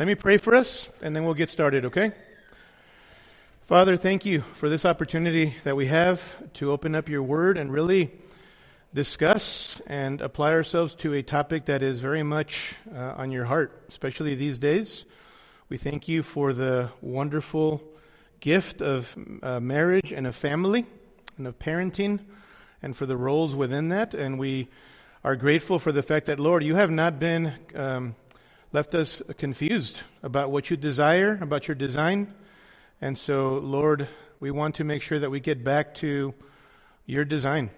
Let me pray for us, and then we'll get started, okay? Father, thank you for this opportunity that we have to open up your word and really discuss and apply ourselves to a topic that is very much uh, on your heart, especially these days. We thank you for the wonderful gift of uh, marriage and of family and of parenting and for the roles within that. And we are grateful for the fact that, Lord, you have not been um, left us confused about what you desire, about your design. And so, Lord, we want to make sure that we get back to your design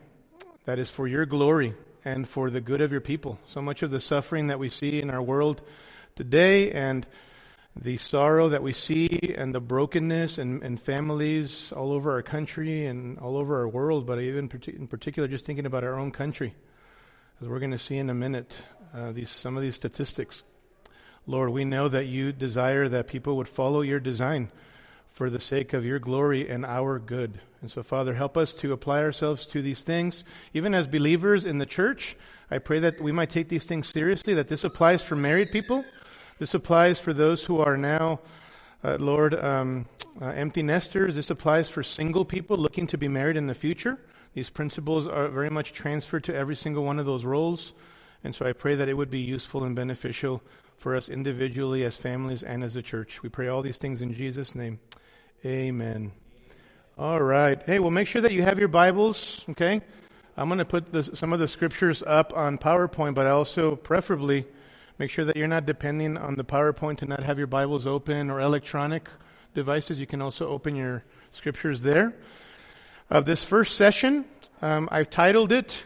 that is for your glory and for the good of your people. So much of the suffering that we see in our world today and the sorrow that we see and the brokenness and, and families all over our country and all over our world, but even in particular, just thinking about our own country, as we're going to see in a minute, uh, these some of these statistics Lord, we know that you desire that people would follow your design for the sake of your glory and our good. And so, Father, help us to apply ourselves to these things. Even as believers in the church, I pray that we might take these things seriously, that this applies for married people. This applies for those who are now, uh, Lord, um, uh, empty nesters. This applies for single people looking to be married in the future. These principles are very much transferred to every single one of those roles. And so I pray that it would be useful and beneficial for us individually, as families, and as a church. We pray all these things in Jesus' name. Amen. All right. Hey, well, make sure that you have your Bibles, okay? I'm going to put the, some of the scriptures up on PowerPoint, but I also preferably make sure that you're not depending on the PowerPoint to not have your Bibles open or electronic devices. You can also open your scriptures there. Of this first session, um, I've titled it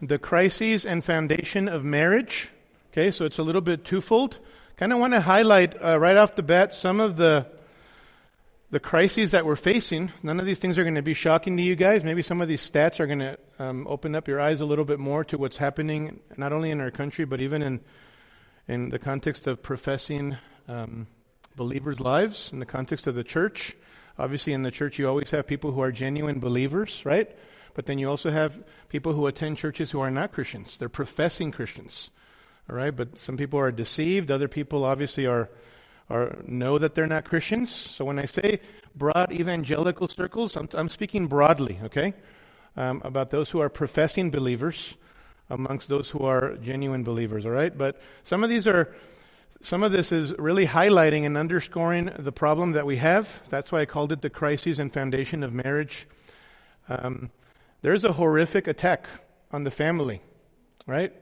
The Crises and Foundation of Marriage. Okay, so it's a little bit twofold. Kind of want to highlight uh, right off the bat some of the the crises that we're facing. None of these things are going to be shocking to you guys. Maybe some of these stats are going to um, open up your eyes a little bit more to what's happening, not only in our country, but even in in the context of professing um, believers' lives, in the context of the church. Obviously, in the church, you always have people who are genuine believers, right? But then you also have people who attend churches who are not Christians. They're professing Christians. All right, but some people are deceived. Other people obviously are, are know that they're not Christians. So when I say broad evangelical circles, I'm, I'm speaking broadly, okay, um, about those who are professing believers amongst those who are genuine believers. All right, but some of these are. Some of this is really highlighting and underscoring the problem that we have. That's why I called it the crises and foundation of marriage. Um, there's a horrific attack on the family, right?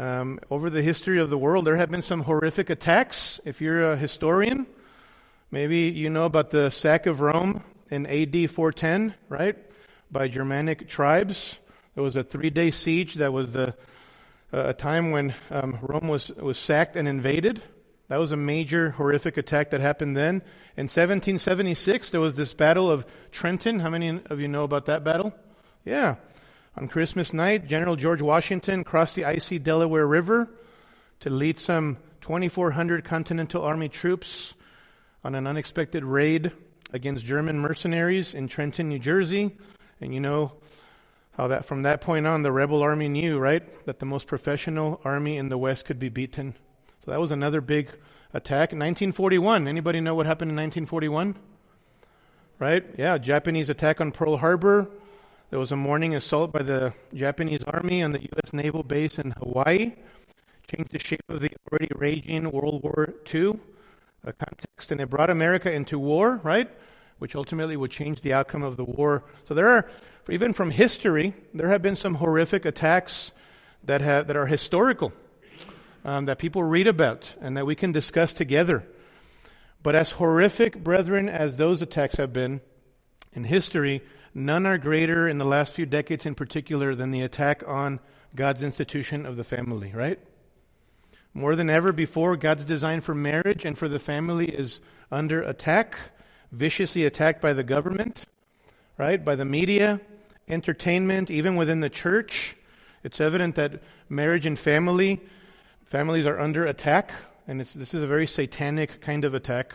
Um, over the history of the world, there have been some horrific attacks. If you're a historian, maybe you know about the sack of Rome in AD 410, right? By Germanic tribes. There was a three-day siege that was the, uh, a time when um, Rome was, was sacked and invaded. That was a major horrific attack that happened then. In 1776, there was this battle of Trenton. How many of you know about that battle? Yeah. On Christmas night, General George Washington crossed the icy Delaware River to lead some 2,400 Continental Army troops on an unexpected raid against German mercenaries in Trenton, New Jersey. And you know how that from that point on, the rebel army knew, right, that the most professional army in the West could be beaten. So that was another big attack. 1941. Anybody know what happened in 1941? Right? Yeah, Japanese attack on Pearl Harbor. There was a morning assault by the Japanese army on the U.S. naval base in Hawaii, changed the shape of the already raging World War II context, and it brought America into war, right? Which ultimately would change the outcome of the war. So there are, even from history, there have been some horrific attacks that have that are historical, um, that people read about and that we can discuss together. But as horrific, brethren, as those attacks have been in history, None are greater in the last few decades in particular than the attack on God's institution of the family, right? More than ever before, God's design for marriage and for the family is under attack, viciously attacked by the government, right? By the media, entertainment, even within the church. It's evident that marriage and family, families are under attack, and this is a very satanic kind of attack.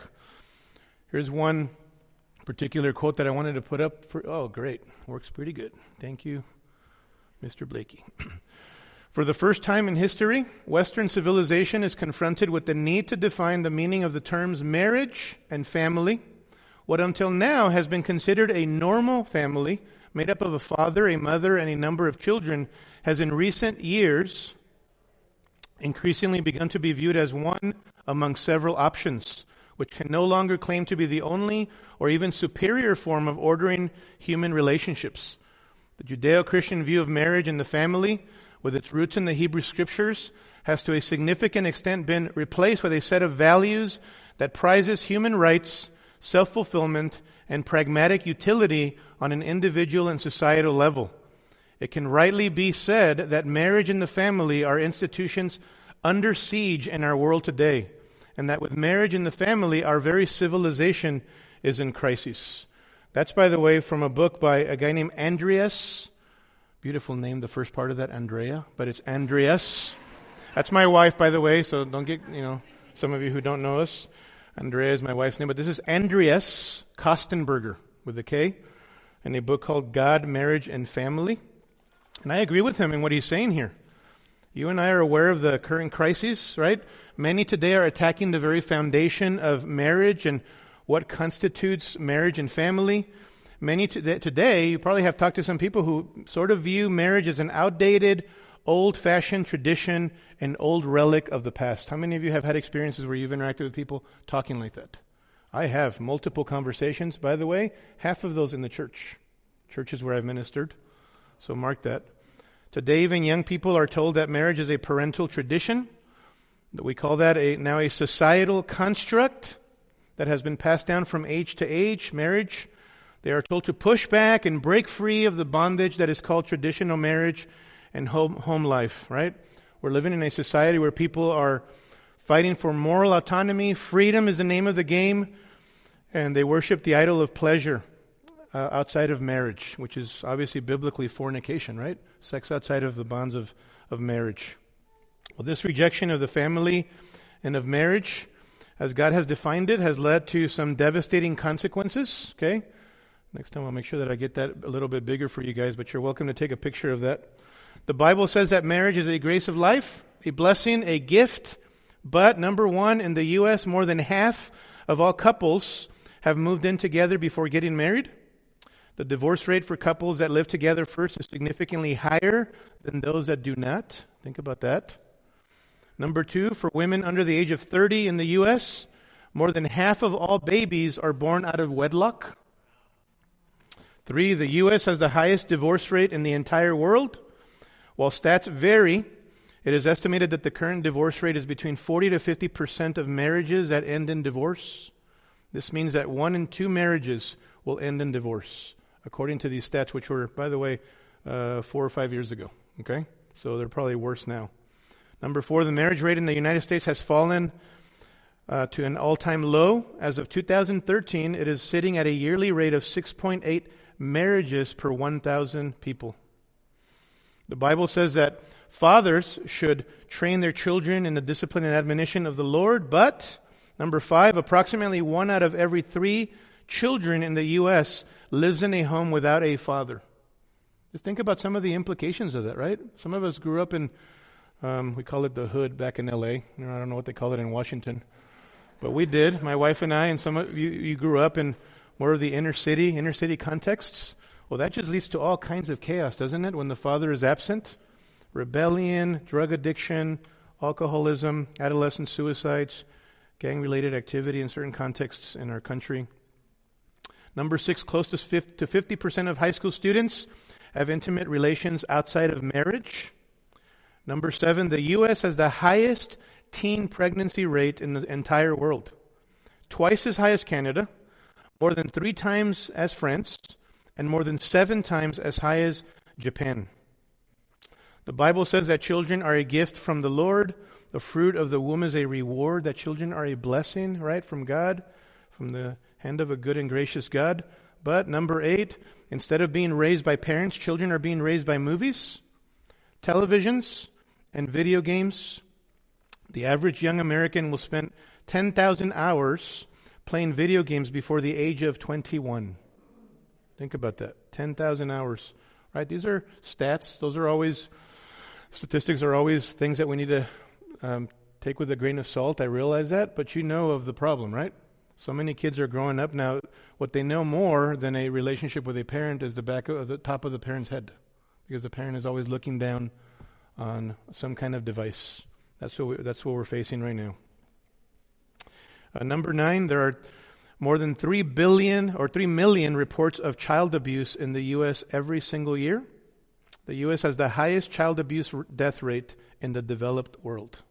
Here's one particular quote that I wanted to put up for. Oh, great. Works pretty good. Thank you, Mr. Blakey. For the first time in history, Western civilization is confronted with the need to define the meaning of the terms marriage and family. What until now has been considered a normal family, made up of a father, a mother, and a number of children, has in recent years increasingly begun to be viewed as one among several options, which can no longer claim to be the only or even superior form of ordering human relationships. The Judeo Christian view of marriage and the family with its roots in the Hebrew scriptures, has to a significant extent been replaced with a set of values that prizes human rights, self fulfillment, and pragmatic utility on an individual and societal level. It can rightly be said that marriage and the family are institutions under siege in our world today, and that with marriage and the family, our very civilization is in crisis. That's, by the way, from a book by a guy named Andreas Beautiful name, the first part of that, Andrea, but it's Andreas. That's my wife, by the way, so don't get, you know, some of you who don't know us. Andrea is my wife's name, but this is Andreas Kostenberger with a K in a book called God, Marriage, and Family. And I agree with him in what he's saying here. You and I are aware of the current crises, right? Many today are attacking the very foundation of marriage and what constitutes marriage and family. Many today, you probably have talked to some people who sort of view marriage as an outdated, old fashioned tradition, an old relic of the past. How many of you have had experiences where you've interacted with people talking like that? I have multiple conversations, by the way, half of those in the church, churches where I've ministered. So mark that. Today, even young people are told that marriage is a parental tradition. That we call that a, now a societal construct that has been passed down from age to age. Marriage they are told to push back and break free of the bondage that is called traditional marriage and home, home life, right? We're living in a society where people are fighting for moral autonomy. Freedom is the name of the game. And they worship the idol of pleasure uh, outside of marriage, which is obviously biblically fornication, right? Sex outside of the bonds of, of marriage. Well, this rejection of the family and of marriage, as God has defined it, has led to some devastating consequences, okay? Next time I'll make sure that I get that a little bit bigger for you guys, but you're welcome to take a picture of that. The Bible says that marriage is a grace of life, a blessing, a gift, but number one, in the U.S., more than half of all couples have moved in together before getting married. The divorce rate for couples that live together first is significantly higher than those that do not. Think about that. Number two, for women under the age of 30 in the U.S., more than half of all babies are born out of wedlock. Three, the U.S. has the highest divorce rate in the entire world. While stats vary, it is estimated that the current divorce rate is between 40 to 50 percent of marriages that end in divorce. This means that one in two marriages will end in divorce, according to these stats, which were, by the way, uh, four or five years ago. Okay? So they're probably worse now. Number four, the marriage rate in the United States has fallen uh, to an all time low. As of 2013, it is sitting at a yearly rate of 6.8 marriages per 1,000 people. The Bible says that fathers should train their children in the discipline and admonition of the Lord, but, number five, approximately one out of every three children in the U.S. lives in a home without a father. Just think about some of the implications of that, right? Some of us grew up in, um, we call it the hood back in L.A. I don't know what they call it in Washington. But we did. My wife and I, and some of you, you grew up in more of the inner city, inner city contexts, well, that just leads to all kinds of chaos, doesn't it? When the father is absent, rebellion, drug addiction, alcoholism, adolescent suicides, gang related activity in certain contexts in our country. Number six, close to 50% of high school students have intimate relations outside of marriage. Number seven, the U.S. has the highest teen pregnancy rate in the entire world. Twice as high as Canada, more than three times as France, and more than seven times as high as Japan. The Bible says that children are a gift from the Lord. The fruit of the womb is a reward, that children are a blessing, right, from God, from the hand of a good and gracious God. But number eight, instead of being raised by parents, children are being raised by movies, televisions, and video games. The average young American will spend 10,000 hours playing video games before the age of 21. Think about that 10,000 hours. Right? These are stats. Those are always Statistics are always things that we need to um, take with a grain of salt. I realize that, but you know of the problem, right? So many kids are growing up now. What they know more than a relationship with a parent is the back of the top of the parent's head, because the parent is always looking down on some kind of device. That's what we, that's what we're facing right now. Uh, number nine, there are more than three billion or three million reports of child abuse in the U.S. every single year. The U.S. has the highest child abuse death rate in the developed world.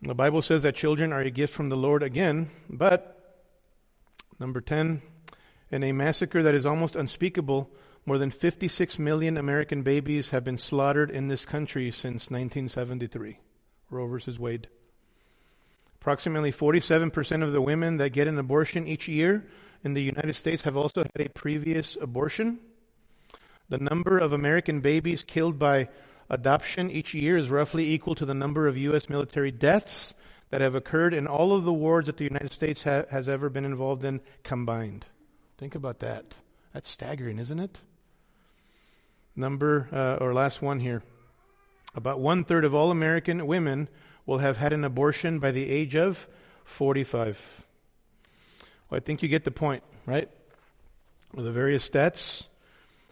The Bible says that children are a gift from the Lord again, but number 10, in a massacre that is almost unspeakable, more than 56 million American babies have been slaughtered in this country since 1973. Roe versus Wade. Approximately 47% of the women that get an abortion each year in the United States have also had a previous abortion. The number of American babies killed by adoption each year is roughly equal to the number of U.S. military deaths that have occurred in all of the wars that the United States ha- has ever been involved in combined. Think about that. That's staggering, isn't it? Number, uh, or last one here. About one third of all American women will have had an abortion by the age of 45. Well, I think you get the point, right? With the various stats,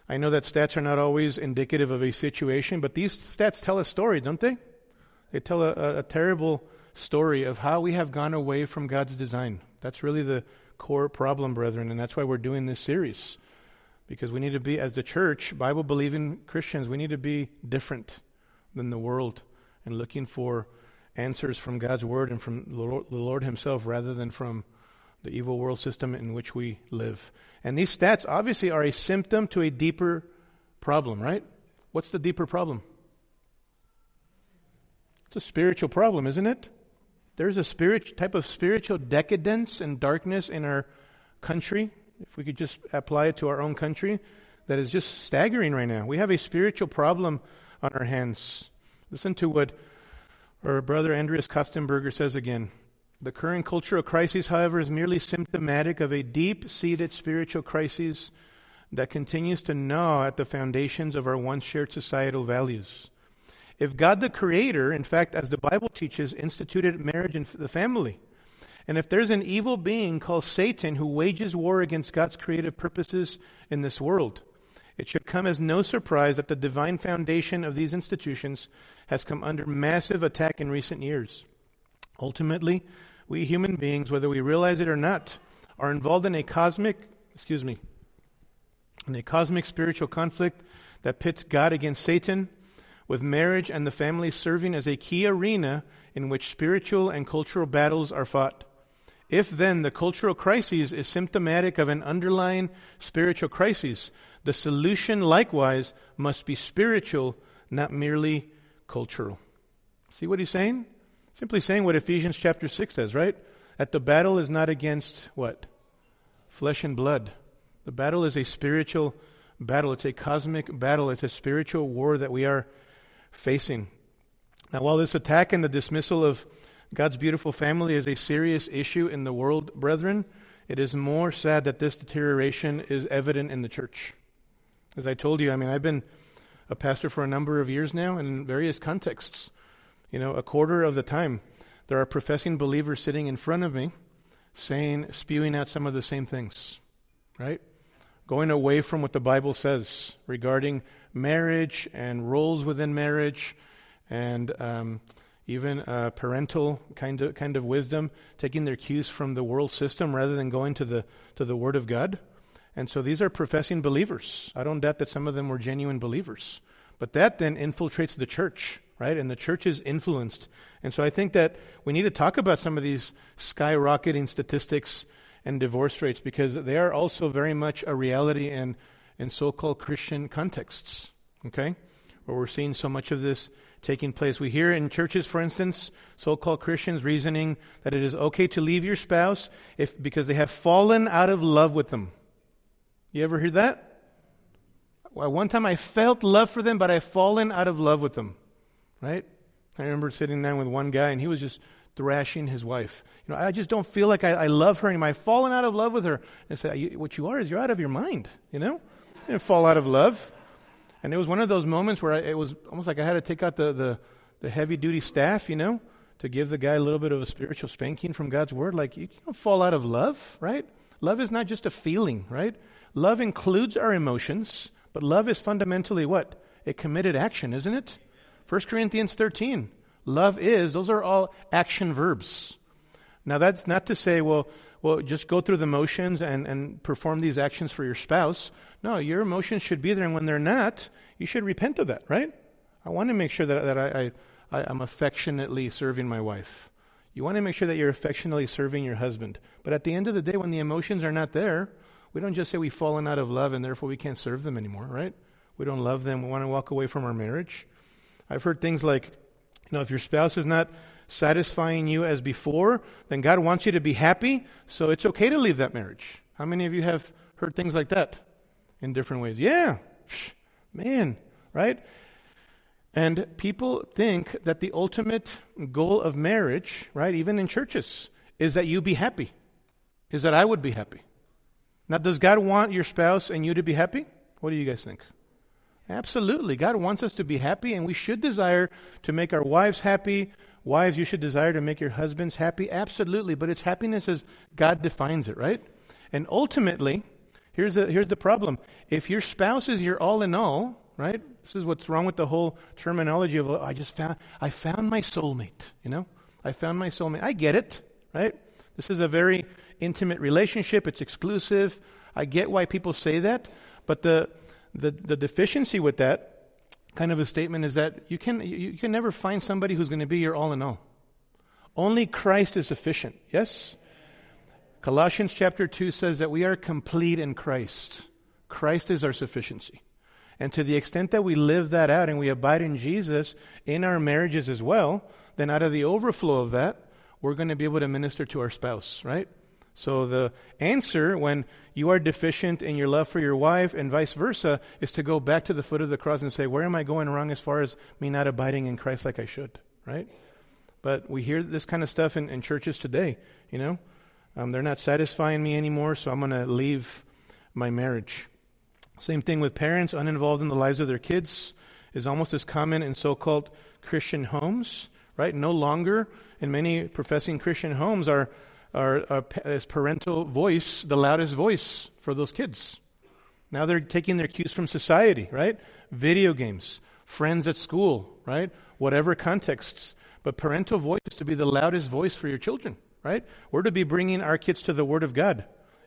I know that stats are not always indicative of a situation, but these stats tell a story, don't they? They tell a, a, terrible story of how we have gone away from God's design. That's really the core problem, brethren, and that's why we're doing this series. Because we need to be, as the church, Bible believing Christians, we need to be different than the world and looking for answers from God's Word and from the Lord, the Lord Himself rather than from the evil world system in which we live. And these stats obviously are a symptom to a deeper problem, right? What's the deeper problem? It's a spiritual problem, isn't it? There's a spirit, type of spiritual decadence and darkness in our country, if we could just apply it to our own country, that is just staggering right now. We have a spiritual problem on our hands. Listen to what our brother Andreas Kostenberger says again. The current cultural crisis, however, is merely symptomatic of a deep seated spiritual crisis that continues to gnaw at the foundations of our once shared societal values. If God the Creator, in fact, as the Bible teaches, instituted marriage and the family, and if there's an evil being called Satan who wages war against God's creative purposes in this world, it should come as no surprise that the divine foundation of these institutions has come under massive attack in recent years. Ultimately, we human beings, whether we realize it or not, are involved in a cosmic, excuse me, in a cosmic spiritual conflict that pits God against Satan, with marriage and the family serving as a key arena in which spiritual and cultural battles are fought. If then the cultural crisis is symptomatic of an underlying spiritual crisis, the solution likewise must be spiritual, not merely cultural. See what he's saying? Simply saying what Ephesians chapter 6 says, right? That the battle is not against what? Flesh and blood. The battle is a spiritual battle. It's a cosmic battle. It's a spiritual war that we are facing. Now, while this attack and the dismissal of God's beautiful family is a serious issue in the world, brethren, it is more sad that this deterioration is evident in the church. As I told you, I mean, I've been a pastor for a number of years now in various contexts. You know, a quarter of the time, there are professing believers sitting in front of me saying, spewing out some of the same things, right? Going away from what the Bible says regarding marriage and roles within marriage and um, even uh, parental kind of kind of wisdom, taking their cues from the world system rather than going to the to the Word of God. And so these are professing believers. I don't doubt that some of them were genuine believers, but that then infiltrates the church right? And the church is influenced. And so I think that we need to talk about some of these skyrocketing statistics and divorce rates because they are also very much a reality in, in so called Christian contexts, okay? Where we're seeing so much of this taking place. We hear in churches, for instance, so called Christians reasoning that it is okay to leave your spouse if, because they have fallen out of love with them. You ever hear that? Well, one time I felt love for them, but I've fallen out of love with them right? I remember sitting down with one guy and he was just thrashing his wife. You know, I just don't feel like I, I love her anymore. I've fallen out of love with her. And I said, what you are is you're out of your mind, you know? You didn't fall out of love. And it was one of those moments where I, it was almost like I had to take out the, the, the heavy duty staff, you know, to give the guy a little bit of a spiritual spanking from God's word. Like, you don't fall out of love, right? Love is not just a feeling, right? Love includes our emotions, but love is fundamentally what? A committed action, isn't it? 1 Corinthians 13. Love is, those are all action verbs. Now that's not to say, well, well, just go through the motions and, and perform these actions for your spouse. No, your emotions should be there, and when they're not, you should repent of that, right? I want to make sure that, that I, I, I'm affectionately serving my wife. You want to make sure that you're affectionately serving your husband. But at the end of the day, when the emotions are not there, we don't just say we've fallen out of love and therefore we can't serve them anymore, right? We don't love them. We want to walk away from our marriage. I've heard things like, you know, if your spouse is not satisfying you as before, then God wants you to be happy, so it's okay to leave that marriage. How many of you have heard things like that in different ways? Yeah, man, right? And people think that the ultimate goal of marriage, right, even in churches, is that you be happy, is that I would be happy. Now, does God want your spouse and you to be happy? What do you guys think? Absolutely. God wants us to be happy, and we should desire to make our wives happy, Wives, you should desire to make your husbands happy. Absolutely. But it's happiness as God defines it, right? And ultimately, here's, a, here's the problem. If your spouse is your all in all, right? This is what's wrong with the whole terminology of, oh, I just found, I found my soulmate, you know? I found my soulmate. I get it, right? This is a very intimate relationship. It's exclusive. I get why people say that. But the, the, the deficiency with that kind of a statement is that you can, you can never find somebody who's going to be your all in all. Only Christ is sufficient. Yes? Colossians chapter 2 says that we are complete in Christ. Christ is our sufficiency. And to the extent that we live that out and we abide in Jesus in our marriages as well, then out of the overflow of that, we're going to be able to minister to our spouse, right? So the answer when you are deficient in your love for your wife and vice versa is to go back to the foot of the cross and say, where am I going wrong as far as me not abiding in Christ like I should, right? But we hear this kind of stuff in, in churches today, you know? Um, they're not satisfying me anymore, so I'm going to leave my marriage. Same thing with parents uninvolved in the lives of their kids is almost as common in so-called Christian homes, right? No longer in many professing Christian homes are are, are, is parental voice the loudest voice for those kids. Now they're taking their cues from society, right? Video games, friends at school, right? Whatever contexts. But parental voice is to be the loudest voice for your children, right? We're to be bringing our kids to the Word of God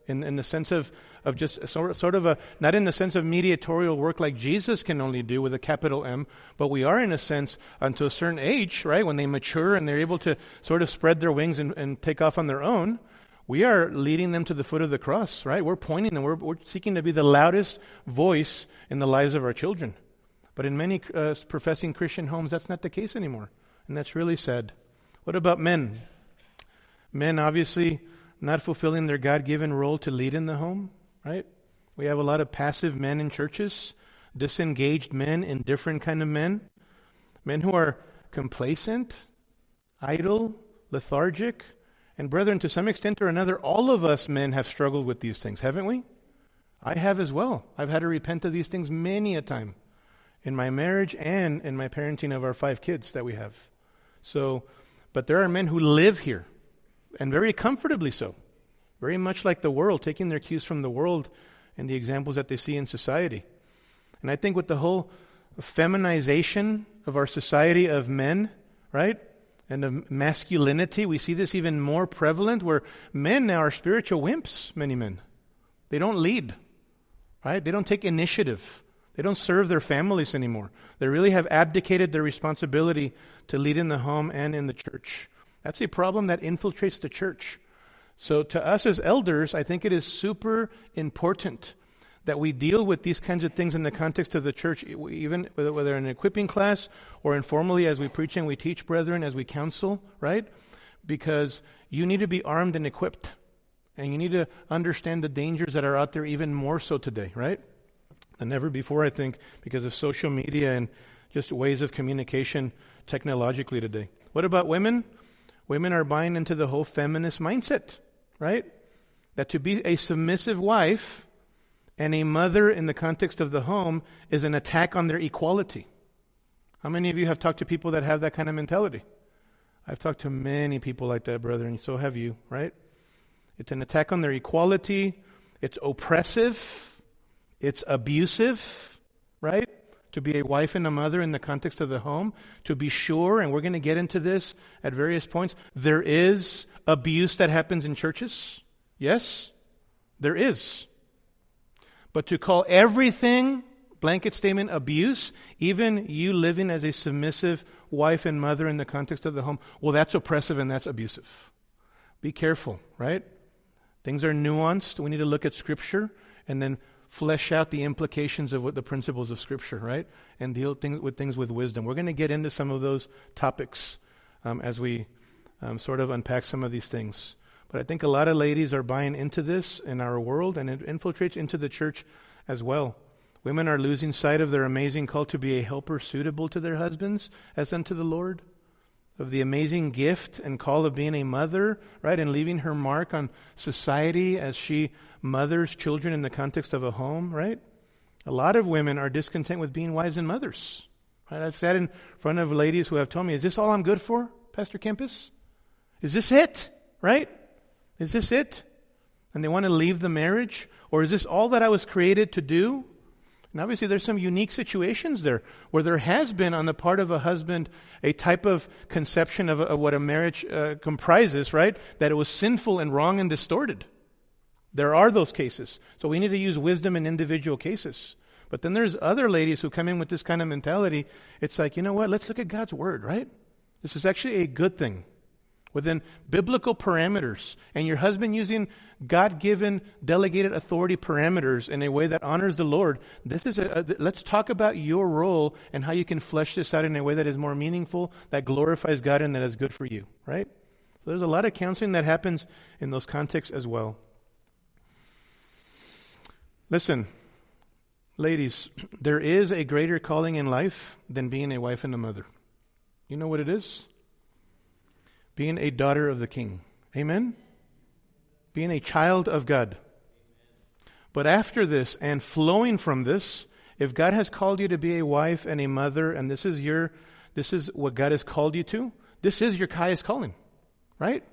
in, in the sense of, of just sort, sort of a, not in the sense of mediatorial work like Jesus can only do with a capital M, but we are in a sense until a certain age, right, when they mature and they're able to sort of spread their wings and, and take off on their own, we are leading them to the foot of the cross, right? We're pointing them, we're, we're seeking to be the loudest voice in the lives of our children. But in many uh, professing Christian homes, that's not the case anymore. And that's really sad. What about men? Men, obviously, not fulfilling their God given role to lead in the home, right? We have a lot of passive men in churches, disengaged men, indifferent kind of men, men who are complacent, idle, lethargic. And brethren, to some extent or another, all of us men have struggled with these things, haven't we? I have as well. I've had to repent of these things many a time in my marriage and in my parenting of our five kids that we have. So, but there are men who live here and very comfortably so. Very much like the world, taking their cues from the world and the examples that they see in society. And I think with the whole feminization of our society of men, right? And of masculinity, we see this even more prevalent where men now are spiritual wimps, many men. They don't lead, right? They don't take initiative. They don't serve their families anymore. They really have abdicated their responsibility to lead in the home and in the church. That's a problem that infiltrates the church. So, to us as elders, I think it is super important that we deal with these kinds of things in the context of the church, even whether in an equipping class or informally as we preach and we teach brethren, as we counsel, right? Because you need to be armed and equipped. And you need to understand the dangers that are out there even more so today, right? Than ever before, I think, because of social media and just ways of communication technologically today. What about women? Women are buying into the whole feminist mindset, right? That to be a submissive wife and a mother in the context of the home is an attack on their equality. How many of you have talked to people that have that kind of mentality? I've talked to many people like that, brother, and so have you, right? It's an attack on their equality. It's oppressive. It's abusive, right? To be a wife and a mother in the context of the home. To be sure, and we're going to get into this at various points, there is abuse that happens in churches. Yes, there is. But to call everything blanket statement abuse, even you living as a submissive wife and mother in the context of the home, well, that's oppressive and that's abusive. Be careful, right? Things are nuanced. We need to look at Scripture and then flesh out the implications of what the principles of Scripture, right? And deal things, with things with wisdom. We're going to get into some of those topics um, as we um, sort of unpack some of these things. But I think a lot of ladies are buying into this in our world, and it infiltrates into the church as well. Women are losing sight of their amazing call to be a helper suitable to their husbands as unto the Lord, of the amazing gift and call of being a mother, right, and leaving her mark on society as she mothers children in the context of a home, right? A lot of women are discontent with being wives and mothers. Right? I've sat in front of ladies who have told me, Is this all I'm good for, Pastor Kempiz? Is this it? Right? Is this it? And they want to leave the marriage? Or is this all that I was created to do? And obviously, there's some unique situations there where there has been, on the part of a husband, a type of conception of, of what a marriage uh, comprises, right? That it was sinful and wrong and distorted. There are those cases. So we need to use wisdom in individual cases. But then there's other ladies who come in with this kind of mentality. It's like, you know what? Let's look at God's word, right? This is actually a good thing within biblical parameters, and your husband using God given delegated authority parameters in a way that honors the Lord, this is a, a, let's talk about your role and how you can flesh this out in a way that is more meaningful, that glorifies God, and that is good for you, right? So there's a lot of counseling that happens in those contexts as well. Listen, ladies, there is a greater calling in life than being a wife and a mother. You know what it is? Being a daughter of the King. Amen? Being a child of God. But after this, and flowing from this, if God has called you to be a wife and a mother, and this is your, this is what God has called you to, this is your highest calling, right?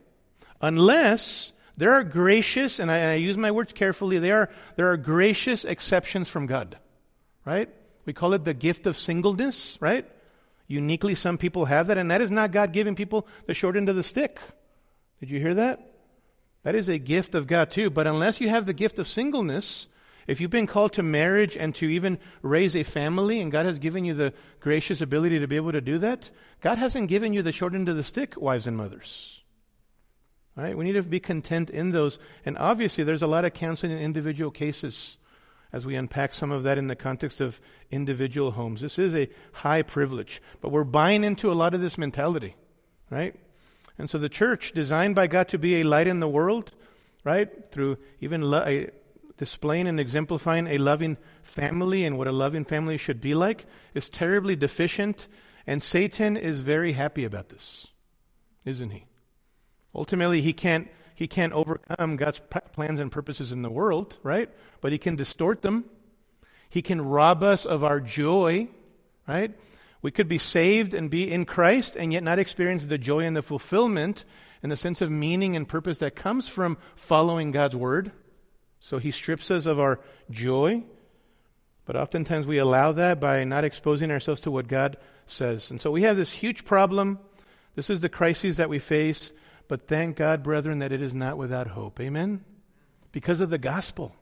Unless there are gracious, and I, and I use my words carefully, there are, there are gracious exceptions from God, right? We call it the gift of singleness, right? Uniquely, some people have that, and that is not God giving people the short end of the stick. Did you hear that? That is a gift of God too. But unless you have the gift of singleness, if you've been called to marriage and to even raise a family, and God has given you the gracious ability to be able to do that, God hasn't given you the short end of the stick, wives and mothers. Right? We need to be content in those. And obviously, there's a lot of counseling in individual cases as we unpack some of that in the context of individual homes. This is a high privilege, but we're buying into a lot of this mentality, right? And so the church, designed by God to be a light in the world, right, through even lo- displaying and exemplifying a loving family and what a loving family should be like, is terribly deficient, and Satan is very happy about this, isn't he? Ultimately, he can't he can't overcome God's plans and purposes in the world, right? But he can distort them. He can rob us of our joy, right? We could be saved and be in Christ and yet not experience the joy and the fulfillment and the sense of meaning and purpose that comes from following God's word. So he strips us of our joy. But oftentimes we allow that by not exposing ourselves to what God says. And so we have this huge problem. This is the crises that we face. But thank God, brethren, that it is not without hope. Amen? Because of the gospel.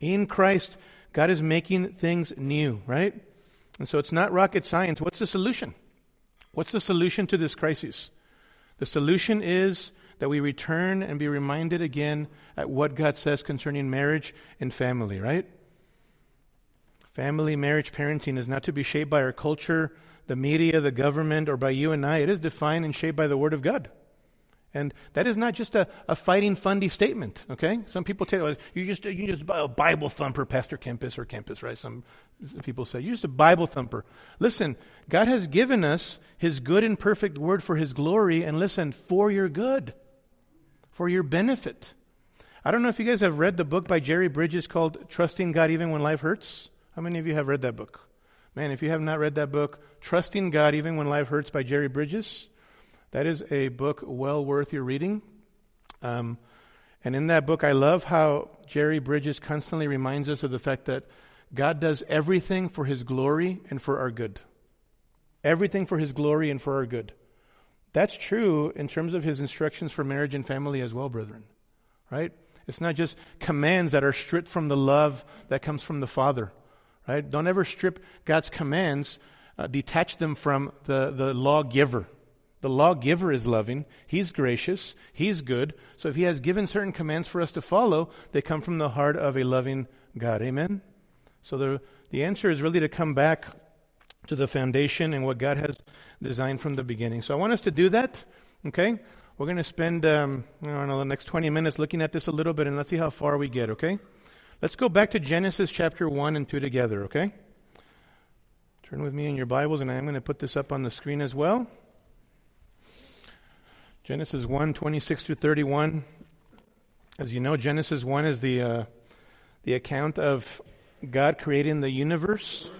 In Christ, God is making things new, right? And so it's not rocket science. What's the solution? What's the solution to this crisis? The solution is that we return and be reminded again at what God says concerning marriage and family, right? Family, marriage, parenting is not to be shaped by our culture, the media, the government, or by you and I. It is defined and shaped by the Word of God. And that is not just a, a fighting fundy statement, okay? Some people tell you, you just, you just a Bible thumper, Pastor Kempiz or Kempis, right? Some people say, you're just a Bible thumper. Listen, God has given us His good and perfect word for His glory, and listen, for your good, for your benefit. I don't know if you guys have read the book by Jerry Bridges called Trusting God Even When Life Hurts. How many of you have read that book? Man, if you have not read that book, Trusting God Even When Life Hurts by Jerry Bridges, that is a book well worth your reading. Um, and in that book, I love how Jerry Bridges constantly reminds us of the fact that God does everything for His glory and for our good. Everything for His glory and for our good. That's true in terms of His instructions for marriage and family as well, brethren. Right? It's not just commands that are stripped from the love that comes from the Father. Right? Don't ever strip God's commands, uh, detach them from the, the lawgiver. The lawgiver is loving. He's gracious. He's good. So if he has given certain commands for us to follow, they come from the heart of a loving God. Amen? So the, the answer is really to come back to the foundation and what God has designed from the beginning. So I want us to do that. Okay? We're going to spend, um, I don't know, the next 20 minutes looking at this a little bit and let's see how far we get. Okay? Let's go back to Genesis chapter 1 and 2 together, okay? Turn with me in your Bibles, and I'm going to put this up on the screen as well. Genesis 1 26 through 31. As you know, Genesis 1 is the, uh, the account of God creating the universe.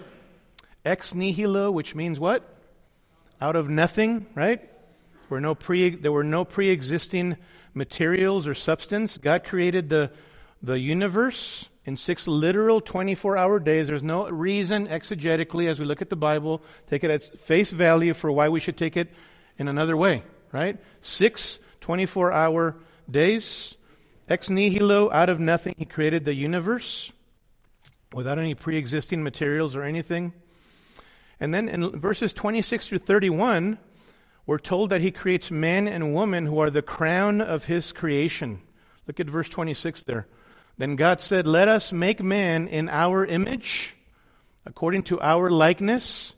Ex nihilo, which means what? Out of nothing, right? There were no pre, there were no pre-existing materials or substance. God created the the universe in six literal 24 hour days. There's no reason exegetically as we look at the Bible, take it at face value for why we should take it in another way, right? Six 24 hour days. Ex nihilo, out of nothing, he created the universe without any pre existing materials or anything. And then in verses 26 through 31, we're told that he creates man and woman who are the crown of his creation. Look at verse 26 there. Then God said, Let us make man in our image, according to our likeness,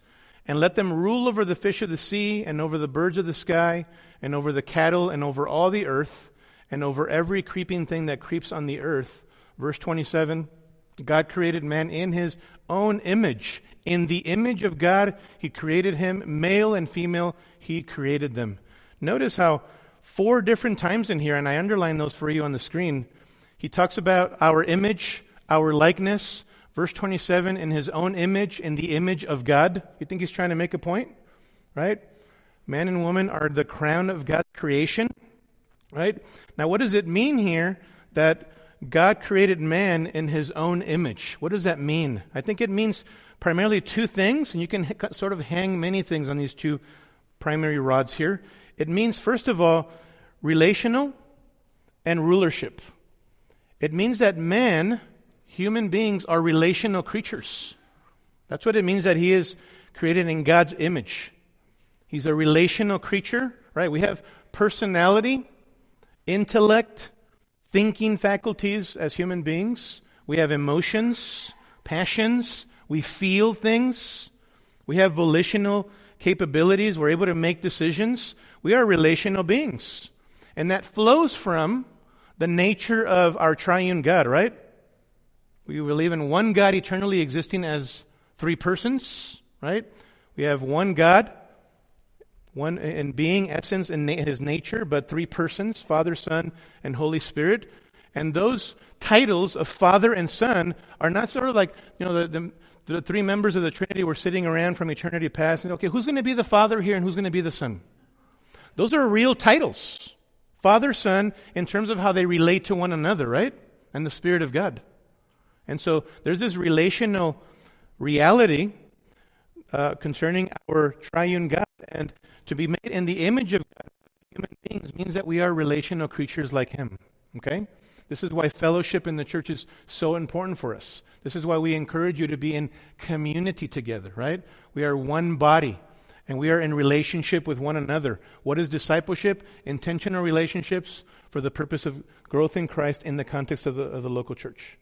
and let them rule over the fish of the sea, and over the birds of the sky, and over the cattle, and over all the earth, and over every creeping thing that creeps on the earth. Verse 27 God created man in his own image. In the image of God, he created him, male and female, he created them. Notice how four different times in here, and I underline those for you on the screen, he talks about our image, our likeness. Verse 27, in his own image, in the image of God. You think he's trying to make a point? Right? Man and woman are the crown of God's creation. Right? Now, what does it mean here that God created man in his own image? What does that mean? I think it means primarily two things, and you can sort of hang many things on these two primary rods here. It means, first of all, relational and rulership. It means that men, human beings, are relational creatures. That's what it means that he is created in God's image. He's a relational creature, right? We have personality, intellect, thinking faculties as human beings. We have emotions, passions. We feel things. We have volitional capabilities. We're able to make decisions. We are relational beings. And that flows from the nature of our triune God, right? We believe in one God eternally existing as three persons, right? We have one God, one in being, essence, and his nature, but three persons, Father, Son, and Holy Spirit. And those titles of Father and Son are not sort of like, you know, the, the, the three members of the Trinity were sitting around from eternity past and, okay, who's going to be the Father here and who's going to be the Son? Those are real titles. Father, Son, in terms of how they relate to one another, right? And the Spirit of God. And so there's this relational reality uh, concerning our triune God. And to be made in the image of God, human beings, means that we are relational creatures like Him. Okay? This is why fellowship in the church is so important for us. This is why we encourage you to be in community together, right? We are one body and we are in relationship with one another. What is discipleship? Intentional relationships for the purpose of growth in Christ in the context of the, of the local church.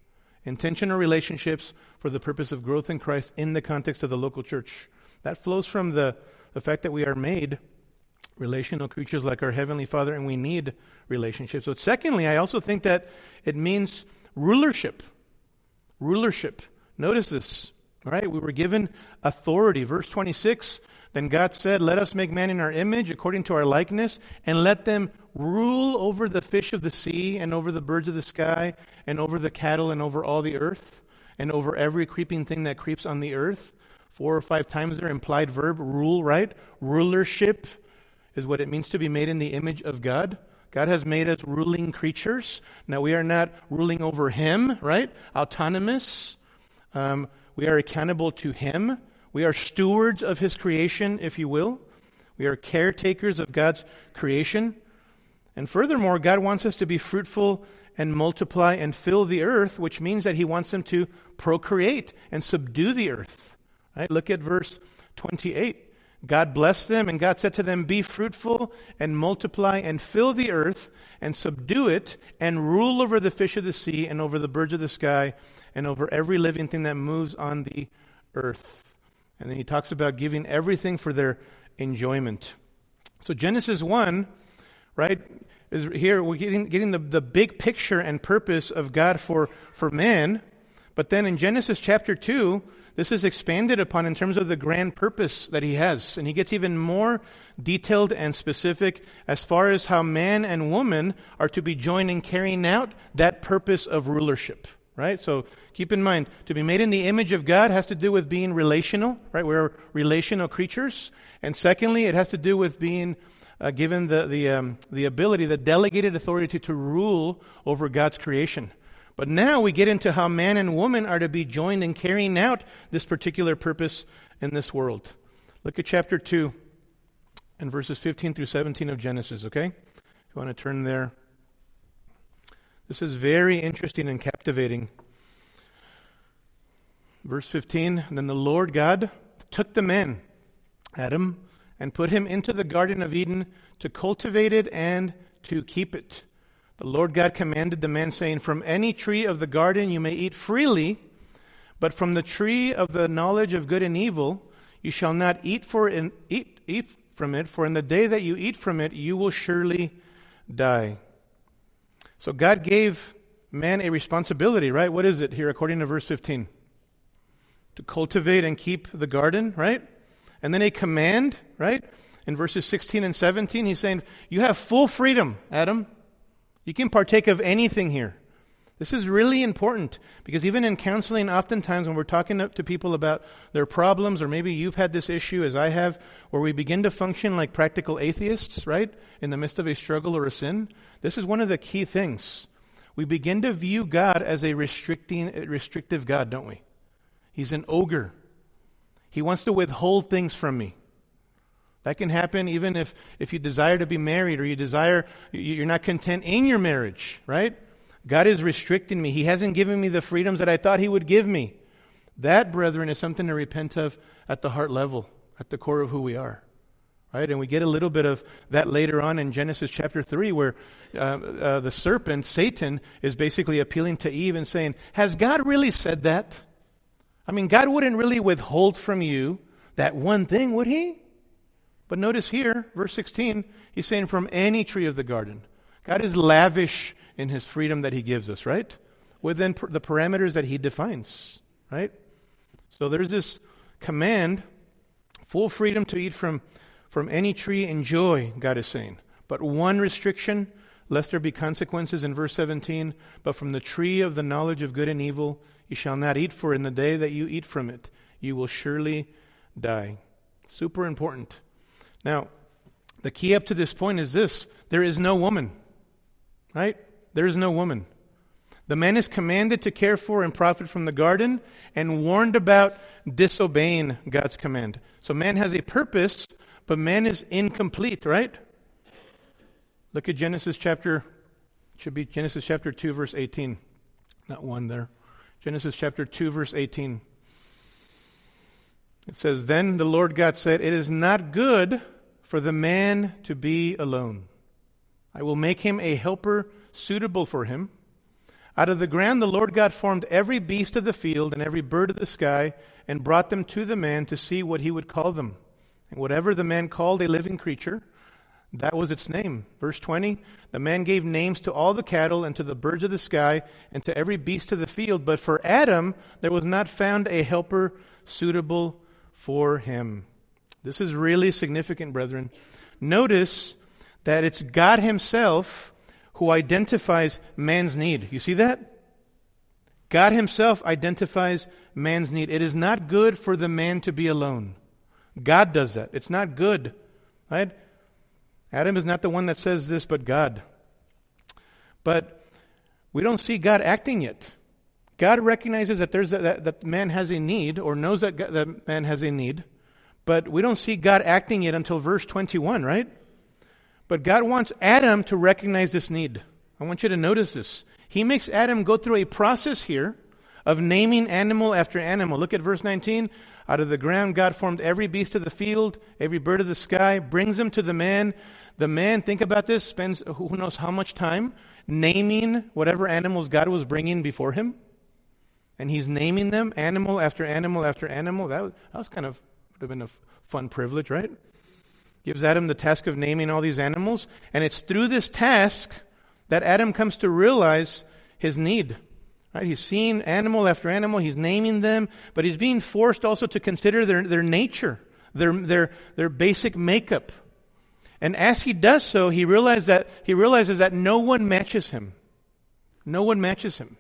Intentional relationships for the purpose of growth in Christ in the context of the local church. That flows from the, the fact that we are made relational creatures like our Heavenly Father and we need relationships. But secondly, I also think that it means rulership. Rulership. Notice this, right? We were given authority. Verse 26 then God said, Let us make man in our image, according to our likeness, and let them rule over the fish of the sea and over the birds of the sky and over the cattle and over all the earth and over every creeping thing that creeps on the earth. Four or five times there, implied verb, rule, right? Rulership is what it means to be made in the image of God. God has made us ruling creatures. Now we are not ruling over Him, right? Autonomous. Um, we are accountable to Him. We are stewards of His creation, if you will. We are caretakers of God's creation. And furthermore, God wants us to be fruitful and multiply and fill the earth, which means that He wants them to procreate and subdue the earth. Right? Look at verse 28. God blessed them, and God said to them, Be fruitful and multiply and fill the earth and subdue it and rule over the fish of the sea and over the birds of the sky and over every living thing that moves on the earth. And then he talks about giving everything for their enjoyment. So Genesis 1, right, is here we're getting, getting the, the big picture and purpose of God for, for man. But then in Genesis chapter 2, this is expanded upon in terms of the grand purpose that he has. And he gets even more detailed and specific as far as how man and woman are to be joined in carrying out that purpose of rulership. Right? So keep in mind, to be made in the image of God has to do with being relational, right? We're relational creatures. And secondly, it has to do with being uh, given the, the, um, the ability, the delegated authority to rule over God's creation. But now we get into how man and woman are to be joined in carrying out this particular purpose in this world. Look at chapter 2 and verses 15 through 17 of Genesis, okay? If you want to turn there. This is very interesting and captivating. Verse 15 Then the Lord God took the man, Adam, and put him into the Garden of Eden to cultivate it and to keep it. The Lord God commanded the man, saying, From any tree of the garden you may eat freely, but from the tree of the knowledge of good and evil you shall not eat, for in, eat, eat from it, for in the day that you eat from it you will surely die. So God gave man a responsibility, right? What is it here according to verse 15? To cultivate and keep the garden, right? And then a command, right? In verses 16 and 17, he's saying, You have full freedom, Adam. You can partake of anything here. This is really important because even in counseling, oftentimes when we're talking to people about their problems, or maybe you've had this issue as I have, where we begin to function like practical atheists, right? In the midst of a struggle or a sin, this is one of the key things. We begin to view God as a restricting, restrictive God, don't we? He's an ogre. He wants to withhold things from me. That can happen even if, if you desire to be married or you desire, you're not content in your marriage, right? God is restricting me. He hasn't given me the freedoms that I thought He would give me. That, brethren, is something to repent of at the heart level, at the core of who we are. Right? And we get a little bit of that later on in Genesis chapter 3, where uh, uh, the serpent, Satan, is basically appealing to Eve and saying, Has God really said that? I mean, God wouldn't really withhold from you that one thing, would He? But notice here, verse 16, he's saying from any tree of the garden. God is lavish in his freedom that he gives us, right? Within the parameters that he defines, right? So there's this command, full freedom to eat from, from any tree, enjoy, God is saying. But one restriction, lest there be consequences in verse 17, but from the tree of the knowledge of good and evil you shall not eat, for in the day that you eat from it, you will surely die. Super important. Now, the key up to this point is this there is no woman, right? There is no woman. The man is commanded to care for and profit from the garden and warned about disobeying God's command. So man has a purpose, but man is incomplete, right? Look at Genesis chapter, should be Genesis chapter 2, verse 18. Not 1 there. Genesis chapter 2, verse 18. It says, Then the Lord God said, It is not good for the man to be alone. I will make him a helper suitable for him. Out of the ground the Lord God formed every beast of the field and every bird of the sky and brought them to the man to see what he would call them. And whatever the man called a living creature, that was its name. Verse 20 The man gave names to all the cattle and to the birds of the sky and to every beast of the field. But for Adam there was not found a helper suitable for him. This is really significant, brethren. Notice that it's God Himself who identifies man's need. You see that? God Himself identifies man's need. It is not good for the man to be alone. God does that. It's not good. Right? Adam is not the one that says this, but God. But we don't see God acting yet. God recognizes that there's a, that, that man has a need, or knows that, God, that man has a need, but we don't see God acting yet until verse 21, right? But God wants Adam to recognize this need. I want you to notice this. He makes Adam go through a process here of naming animal after animal. Look at verse 19. Out of the ground, God formed every beast of the field, every bird of the sky, brings them to the man. The man, think about this, spends who knows how much time naming whatever animals God was bringing before him. And he's naming them animal after animal after animal. That was, that was kind of, would have been a fun privilege, right? Gives Adam the task of naming all these animals. And it's through this task that Adam comes to realize his need. Right? He's seeing animal after animal, he's naming them, but he's being forced also to consider their, their nature, their, their, their basic makeup. And as he does so, he, realizes that, he realizes that no one matches him. No one matches him.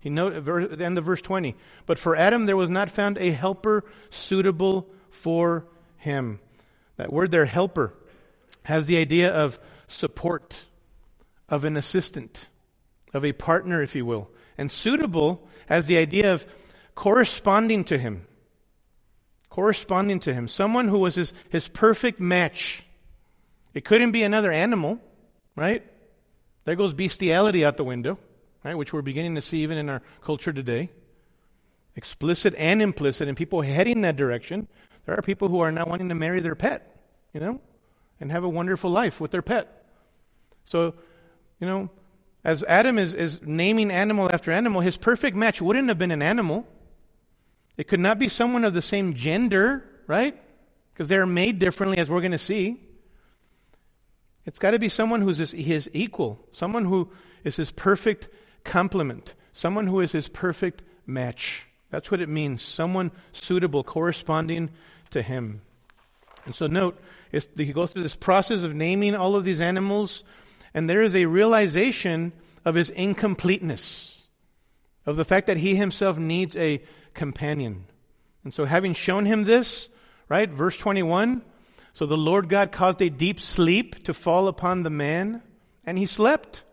He note at the end of verse 20. But for Adam there was not found a helper suitable for him. That word there, helper, has the idea of support, of an assistant, of a partner, if you will. And suitable has the idea of corresponding to him. Corresponding to him. Someone who was his, his perfect match. It couldn't be another animal, right? There goes bestiality out the window, right? Which we're beginning to see even in our culture today. Explicit and implicit, and people heading that direction. There are people who are now wanting to marry their pet, you know, and have a wonderful life with their pet. So, you know, as Adam is, is naming animal after animal, his perfect match wouldn't have been an animal. It could not be someone of the same gender, right? Because they're made differently, as we're going to see. It's got to be someone who's his, his equal, someone who is his perfect complement, someone who is his perfect match. That's what it means. Someone suitable, corresponding to him. And so note, he goes through this process of naming all of these animals and there is a realization of his incompleteness, of the fact that he himself needs a companion. And so, having shown him this, right, verse 21 so the Lord God caused a deep sleep to fall upon the man, and he slept.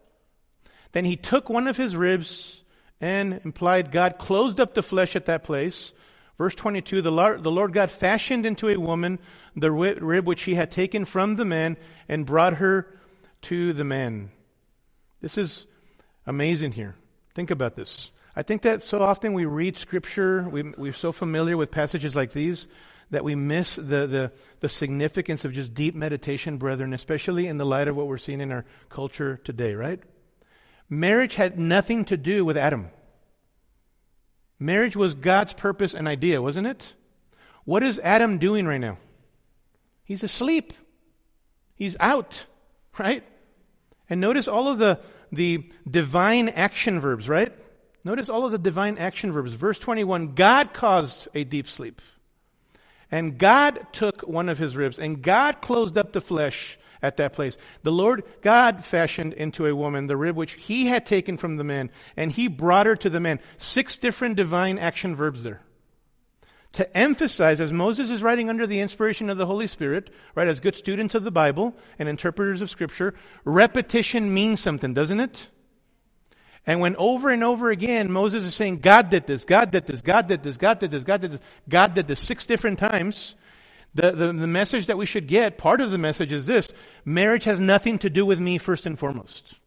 Then he took one of his ribs and implied God closed up the flesh at that place. Verse 22 the Lord, God fashioned into a woman the rib which he had taken from the man and brought her to the man. This is amazing here. Think about this. I think that so often we read scripture, we, we're so familiar with passages like these that we miss the, the, the significance of just deep meditation, brethren, especially in the light of what we're seeing in our culture today, right? Marriage had nothing to do with Adam. Marriage was God's purpose and idea, wasn't it? What is Adam doing right now? He's asleep. He's out, right? And notice all of the, the divine action verbs, right? Notice all of the divine action verbs. Verse 21 God caused a deep sleep. And God took one of his ribs, and God closed up the flesh at that place. The Lord God fashioned into a woman the rib which he had taken from the man, and he brought her to the man. Six different divine action verbs there to emphasize, as Moses is writing under the inspiration of the Holy Spirit, right, as good students of the Bible and interpreters of Scripture, repetition means something, doesn't it? And when over and over again Moses is saying, God did this, God did this, God did this, God did this, God did this, God did this six different times, the, the, the message that we should get, part of the message is this marriage has nothing to do with me first and foremost.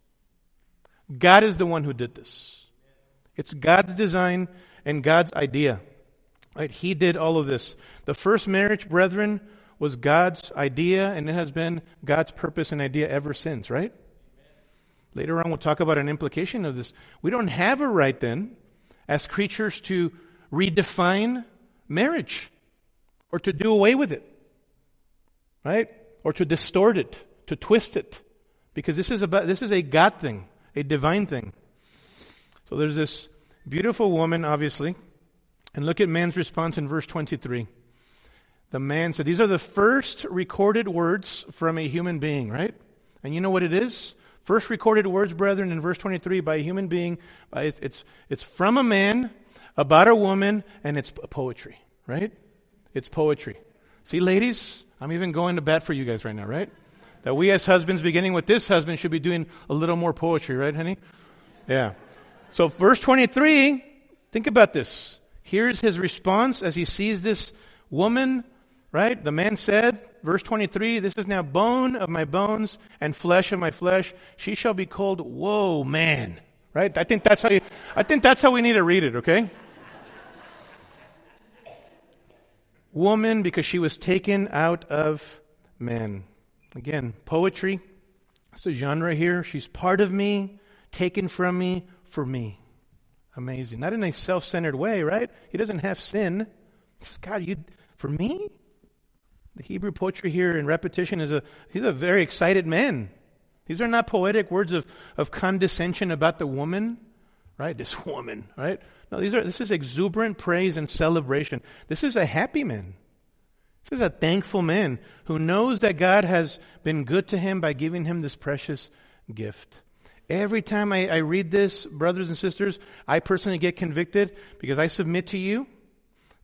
God is the one who did this. It's God's design and God's idea. Right? He did all of this. The first marriage, brethren, was God's idea, and it has been God's purpose and idea ever since, right? Later on, we'll talk about an implication of this. We don't have a right then, as creatures, to redefine marriage or to do away with it, right? Or to distort it, to twist it, because this is about this is a God thing, a divine thing. So there's this beautiful woman, obviously, and look at man's response in verse 23. The man said, These are the first recorded words from a human being, right? And you know what it is? First recorded words, brethren, in verse 23 by a human being. It's, it's, from a man about a woman, and it's poetry, right? It's poetry. See, ladies, I'm even going to bat for you guys right now, right? That we as husbands, beginning with this husband, should be doing a little more poetry, right, honey? Yeah. So, verse 23, think about this. Here's his response as he sees this woman, right? The man said, verse 23, this is now bone of my bones and flesh of my flesh. She shall be called, whoa, man. Right? I think that's how you, I think that's how we need to read it, okay? Woman, because she was taken out of man. Again, poetry. It's the genre here. She's part of me, taken from me, for me. Amazing. Not in a self centered way, right? He doesn't have sin. God, you, for me? The Hebrew poetry here in repetition is a, he's a very excited man. These are not poetic words of, of condescension about the woman, right? This woman, right? No, these are, this is exuberant praise and celebration. This is a happy man. This is a thankful man who knows that God has been good to him by giving him this precious gift. Every time I, I read this, brothers and sisters, I personally get convicted because I submit to you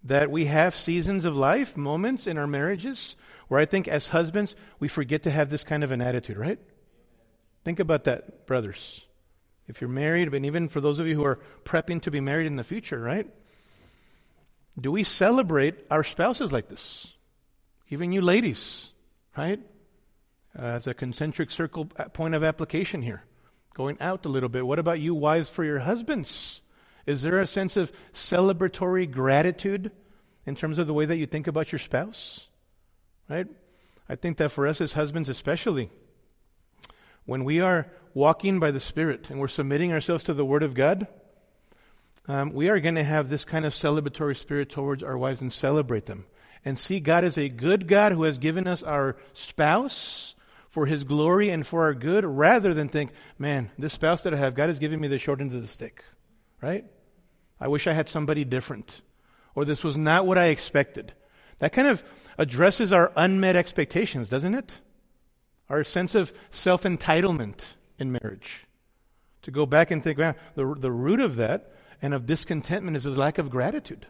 that we have seasons of life, moments in our marriages, where I think as husbands, we forget to have this kind of an attitude, right? Think about that, brothers. If you're married, and even for those of you who are prepping to be married in the future, right? Do we celebrate our spouses like this? Even you ladies, right? Uh, as a concentric circle point of application here. Going out a little bit. What about you, wives, for your husbands? Is there a sense of celebratory gratitude in terms of the way that you think about your spouse? Right? I think that for us as husbands, especially, when we are walking by the Spirit and we're submitting ourselves to the Word of God, um, we are going to have this kind of celebratory spirit towards our wives and celebrate them. And see God as a good God who has given us our spouse for His glory and for our good, rather than think, man, this spouse that I have, God has given me the short end of the stick right? I wish I had somebody different. Or this was not what I expected. That kind of addresses our unmet expectations, doesn't it? Our sense of self entitlement in marriage. To go back and think, well, the, the root of that and of discontentment is a lack of gratitude,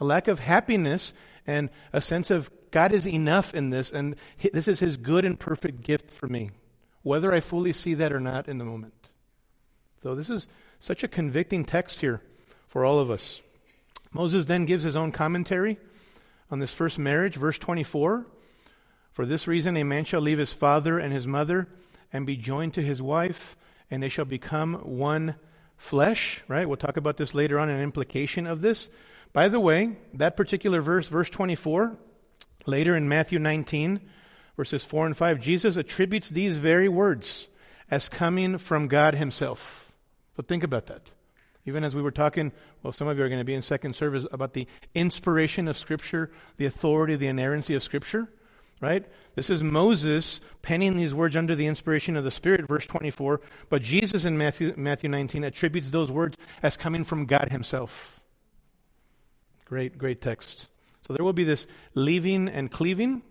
a lack of happiness, and a sense of God is enough in this, and this is His good and perfect gift for me, whether I fully see that or not in the moment. So, this is such a convicting text here for all of us. Moses then gives his own commentary on this first marriage, verse 24. For this reason, a man shall leave his father and his mother and be joined to his wife, and they shall become one flesh, right? We'll talk about this later on, an implication of this. By the way, that particular verse, verse 24, later in Matthew 19, verses 4 and 5, Jesus attributes these very words as coming from God Himself. So think about that. Even as we were talking, well, some of you are going to be in second service about the inspiration of Scripture, the authority, the inerrancy of Scripture, right? This is Moses penning these words under the inspiration of the Spirit, verse 24. But Jesus in Matthew, Matthew 19 attributes those words as coming from God Himself. Great, great text. So there will be this leaving and cleaving.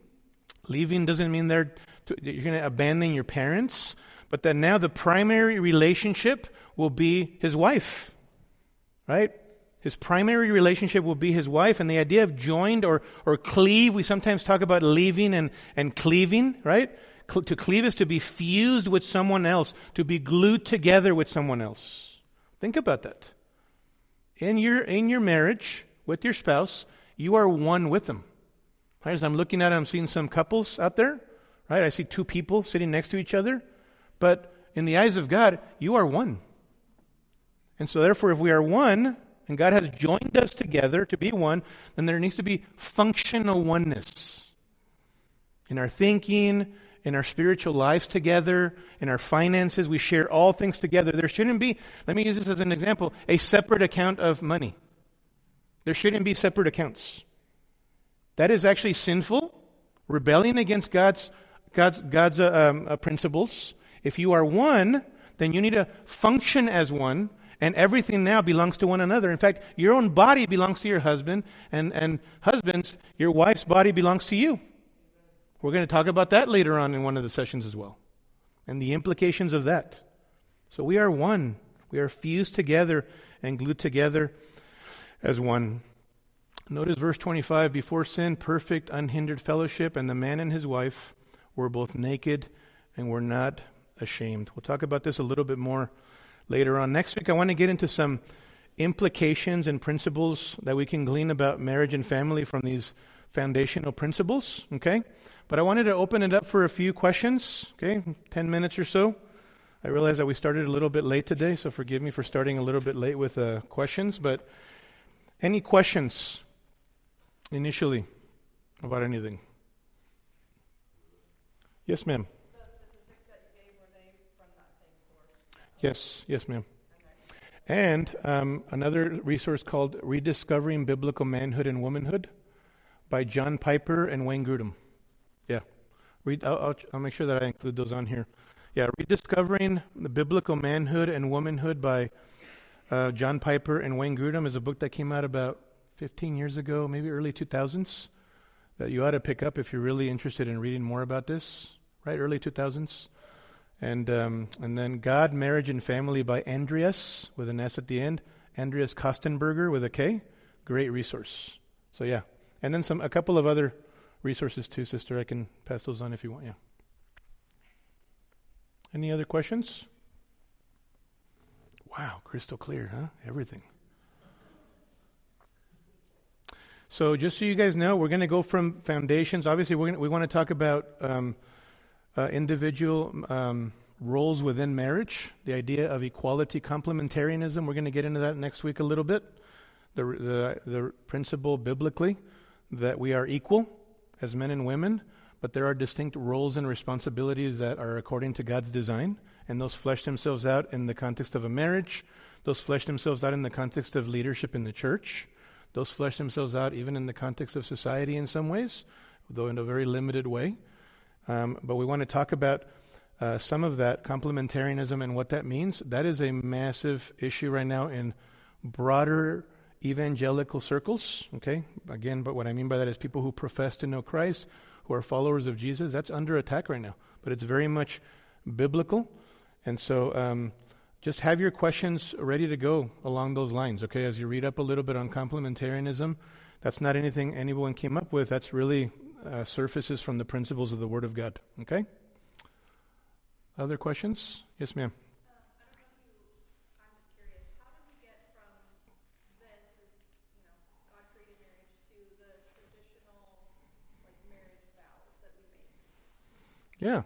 Leaving doesn't mean to, you're going to abandon your parents, but that now the primary relationship will be his wife. Right? His primary relationship will be his wife, and the idea of joined or, or cleave, we sometimes talk about leaving and, and cleaving, right? To cleave is to be fused with someone else, to be glued together with someone else. Think about that. In your, in your marriage with your spouse, you are one with them. Right? As I'm looking at it, I'm seeing some couples out there, right? I see two people sitting next to each other, but in the eyes of God, you are one. And so, therefore, if we are one, and God has joined us together to be one, then there needs to be functional oneness in our thinking, in our spiritual lives together, in our finances. We share all things together. There shouldn't be, let me use this as an example, a separate account of money. There shouldn't be separate accounts. That is actually sinful, rebelling against God's, God's, God's uh, um, uh, principles. If you are one, then you need to function as one and everything now belongs to one another. In fact, your own body belongs to your husband, and, and husbands, your wife's body belongs to you. We're going to talk about that later on in one of the sessions as well. and the implications of that. So we are one. We are fused together and glued together as one. Notice verse 25 before sin, perfect, unhindered fellowship, and the man and his wife were both naked and were not ashamed. We'll talk about this a little bit more later on. Next week, I want to get into some implications and principles that we can glean about marriage and family from these foundational principles. Okay? But I wanted to open it up for a few questions. Okay? 10 minutes or so. I realize that we started a little bit late today, so forgive me for starting a little bit late with uh, questions. But any questions initially about anything? Yes, ma'am. Yes, yes, ma'am. And um, another resource called Rediscovering Biblical Manhood and Womanhood by John Piper and Wayne Grudem. Yeah. Read, I'll, I'll, I'll, make sure that I include those on here. Yeah, Rediscovering the Biblical Manhood and Womanhood by uh, John Piper and Wayne Grudem is a book that came out about 15 years ago, maybe early 2000s, that you ought to pick up if you're really interested in reading more about this, right? Early 2000s. And, um, and then God, Marriage, and Family by Andreas, with an S at the end. Andreas Kostenberger with a K. Great resource. So, yeah. And then some a couple of other resources too, sister. I can pass those on if you want, yeah. Any other questions? Wow, crystal clear, huh? Everything. So, just so you guys know, we're going to go from foundations. Obviously, we're gonna, we want to talk about um, uh, individual um, roles within marriage, the idea of equality, complementarianism. We're going to get into that next week a little bit. The, the, the principle biblically that we are equal as men and women, but there are distinct roles and responsibilities that are according to God's design, and those flesh themselves out in the context of a marriage. Those flesh themselves out in the context of leadership in the church. Those flesh themselves out even in the context of society in some ways, though in a very limited way. Um, but we want to talk about uh, some of that complementarianism and what that means. That is a massive issue right now in broader evangelical circles. Okay, again, but what I mean by that is people who profess to know Christ, who are followers of Jesus. That's under attack right now, but it's very much biblical, and so. Um, just have your questions ready to go along those lines, okay? As you read up a little bit on complementarianism, that's not anything anyone came up with. That's really uh, surfaces from the principles of the Word of God, okay? Other questions? Yes, ma'am. Yeah.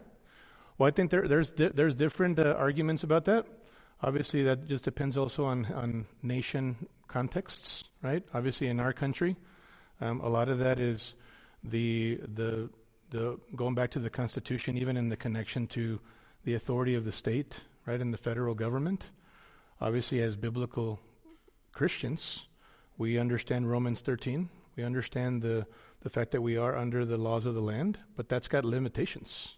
Well, I think there, there's di- there's different uh, arguments about that. Obviously, that just depends also on, on nation contexts, right? Obviously, in our country, um, a lot of that is the, the, the going back to the Constitution, even in the connection to the authority of the state, right, and the federal government. Obviously, as biblical Christians, we understand Romans 13. We understand the, the fact that we are under the laws of the land, but that's got limitations.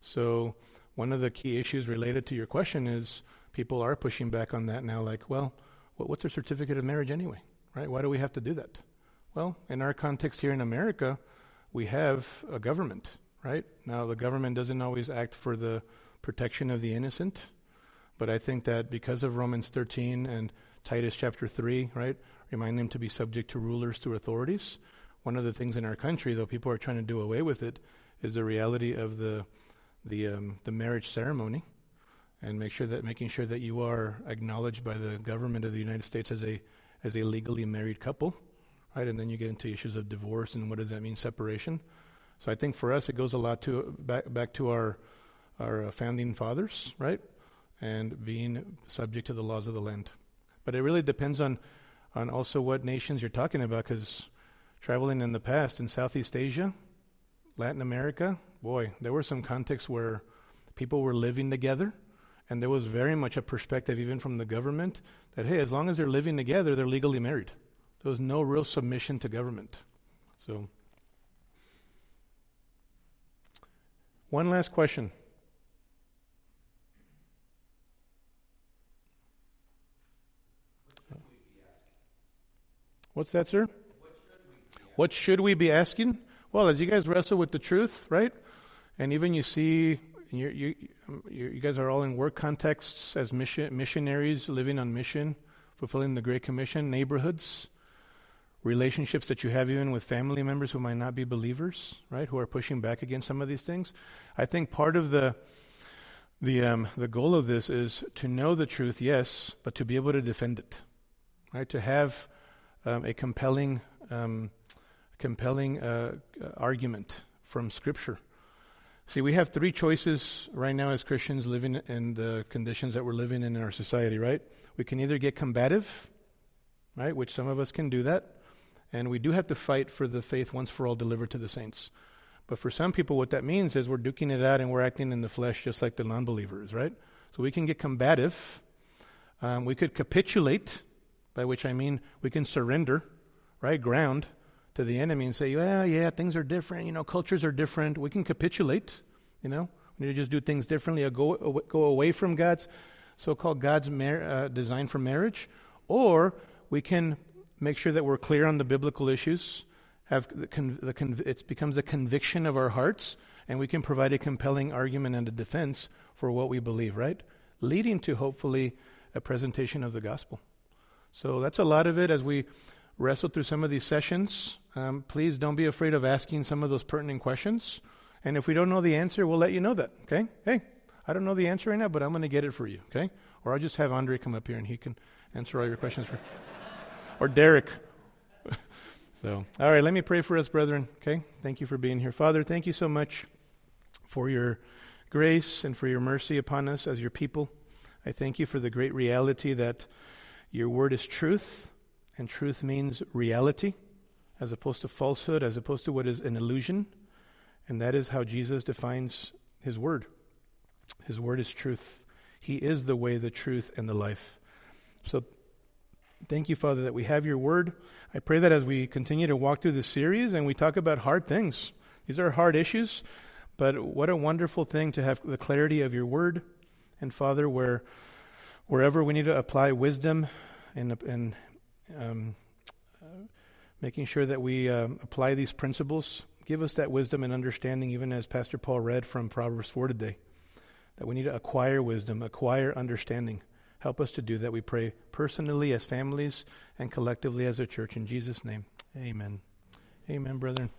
So, one of the key issues related to your question is people are pushing back on that now, like, well, what's a certificate of marriage anyway, right? Why do we have to do that? Well, in our context here in America, we have a government, right? Now, the government doesn't always act for the protection of the innocent, but I think that because of Romans 13 and Titus chapter 3, right, remind them to be subject to rulers, to authorities. One of the things in our country, though people are trying to do away with it, is the reality of the the um, the marriage ceremony, and make sure that making sure that you are acknowledged by the government of the United States as a as a legally married couple, right? And then you get into issues of divorce and what does that mean separation. So I think for us it goes a lot to back back to our our uh, founding fathers, right? And being subject to the laws of the land. But it really depends on on also what nations you're talking about because traveling in the past in Southeast Asia, Latin America, boy, there were some contexts where people were living together and there was very much a perspective, even from the government, that, hey, as long as they're living together, they're legally married. There was no real submission to government. So, one last question. What's that, sir? What should we be asking? Well, as you guys wrestle with the truth, right? And even you see you you you guys are all in work contexts as mission, missionaries living on mission, fulfilling the Great Commission, neighborhoods, relationships that you have even with family members who might not be believers, right? Who are pushing back against some of these things. I think part of the the um, the goal of this is to know the truth, yes, but to be able to defend it, right? To have um, a compelling um, compelling uh, argument from Scripture. See, we have three choices right now as Christians living in the conditions that we're living in in our society, right? We can either get combative, right, which some of us can do that, and we do have to fight for the faith once for all delivered to the saints. But for some people, what that means is we're duking it out and we're acting in the flesh just like the non believers, right? So we can get combative. Um, we could capitulate, by which I mean we can surrender, right? Ground to the enemy and say, well, yeah, things are different. You know, cultures are different. We can capitulate. You know, we need to just do things differently or go, go away from God's so called God's mar- uh, design for marriage. Or we can make sure that we're clear on the biblical issues, have the con- the con- it becomes a conviction of our hearts, and we can provide a compelling argument and a defense for what we believe, right? Leading to hopefully a presentation of the gospel. So that's a lot of it as we wrestle through some of these sessions. Um, please don't be afraid of asking some of those pertinent questions. And if we don't know the answer, we'll let you know that, okay? Hey, I don't know the answer right now, but I'm going to get it for you, okay? Or I'll just have Andre come up here and he can answer all your questions for or Derek. so, all right, let me pray for us, brethren. Okay, thank you for being here, Father. Thank you so much for your grace and for your mercy upon us as your people. I thank you for the great reality that your word is truth, and truth means reality, as opposed to falsehood, as opposed to what is an illusion. And that is how Jesus defines his word. His word is truth. He is the way, the truth, and the life. So Thank you, Father, that we have your word. I pray that as we continue to walk through this series and we talk about hard things, these are hard issues, but what a wonderful thing to have the clarity of your word. And Father, where wherever we need to apply wisdom and, and um, uh, making sure that we um, apply these principles, give us that wisdom and understanding, even as Pastor Paul read from Proverbs 4 today, that we need to acquire wisdom, acquire understanding. Help us to do that, we pray, personally as families and collectively as a church. In Jesus' name, amen. Amen, brethren.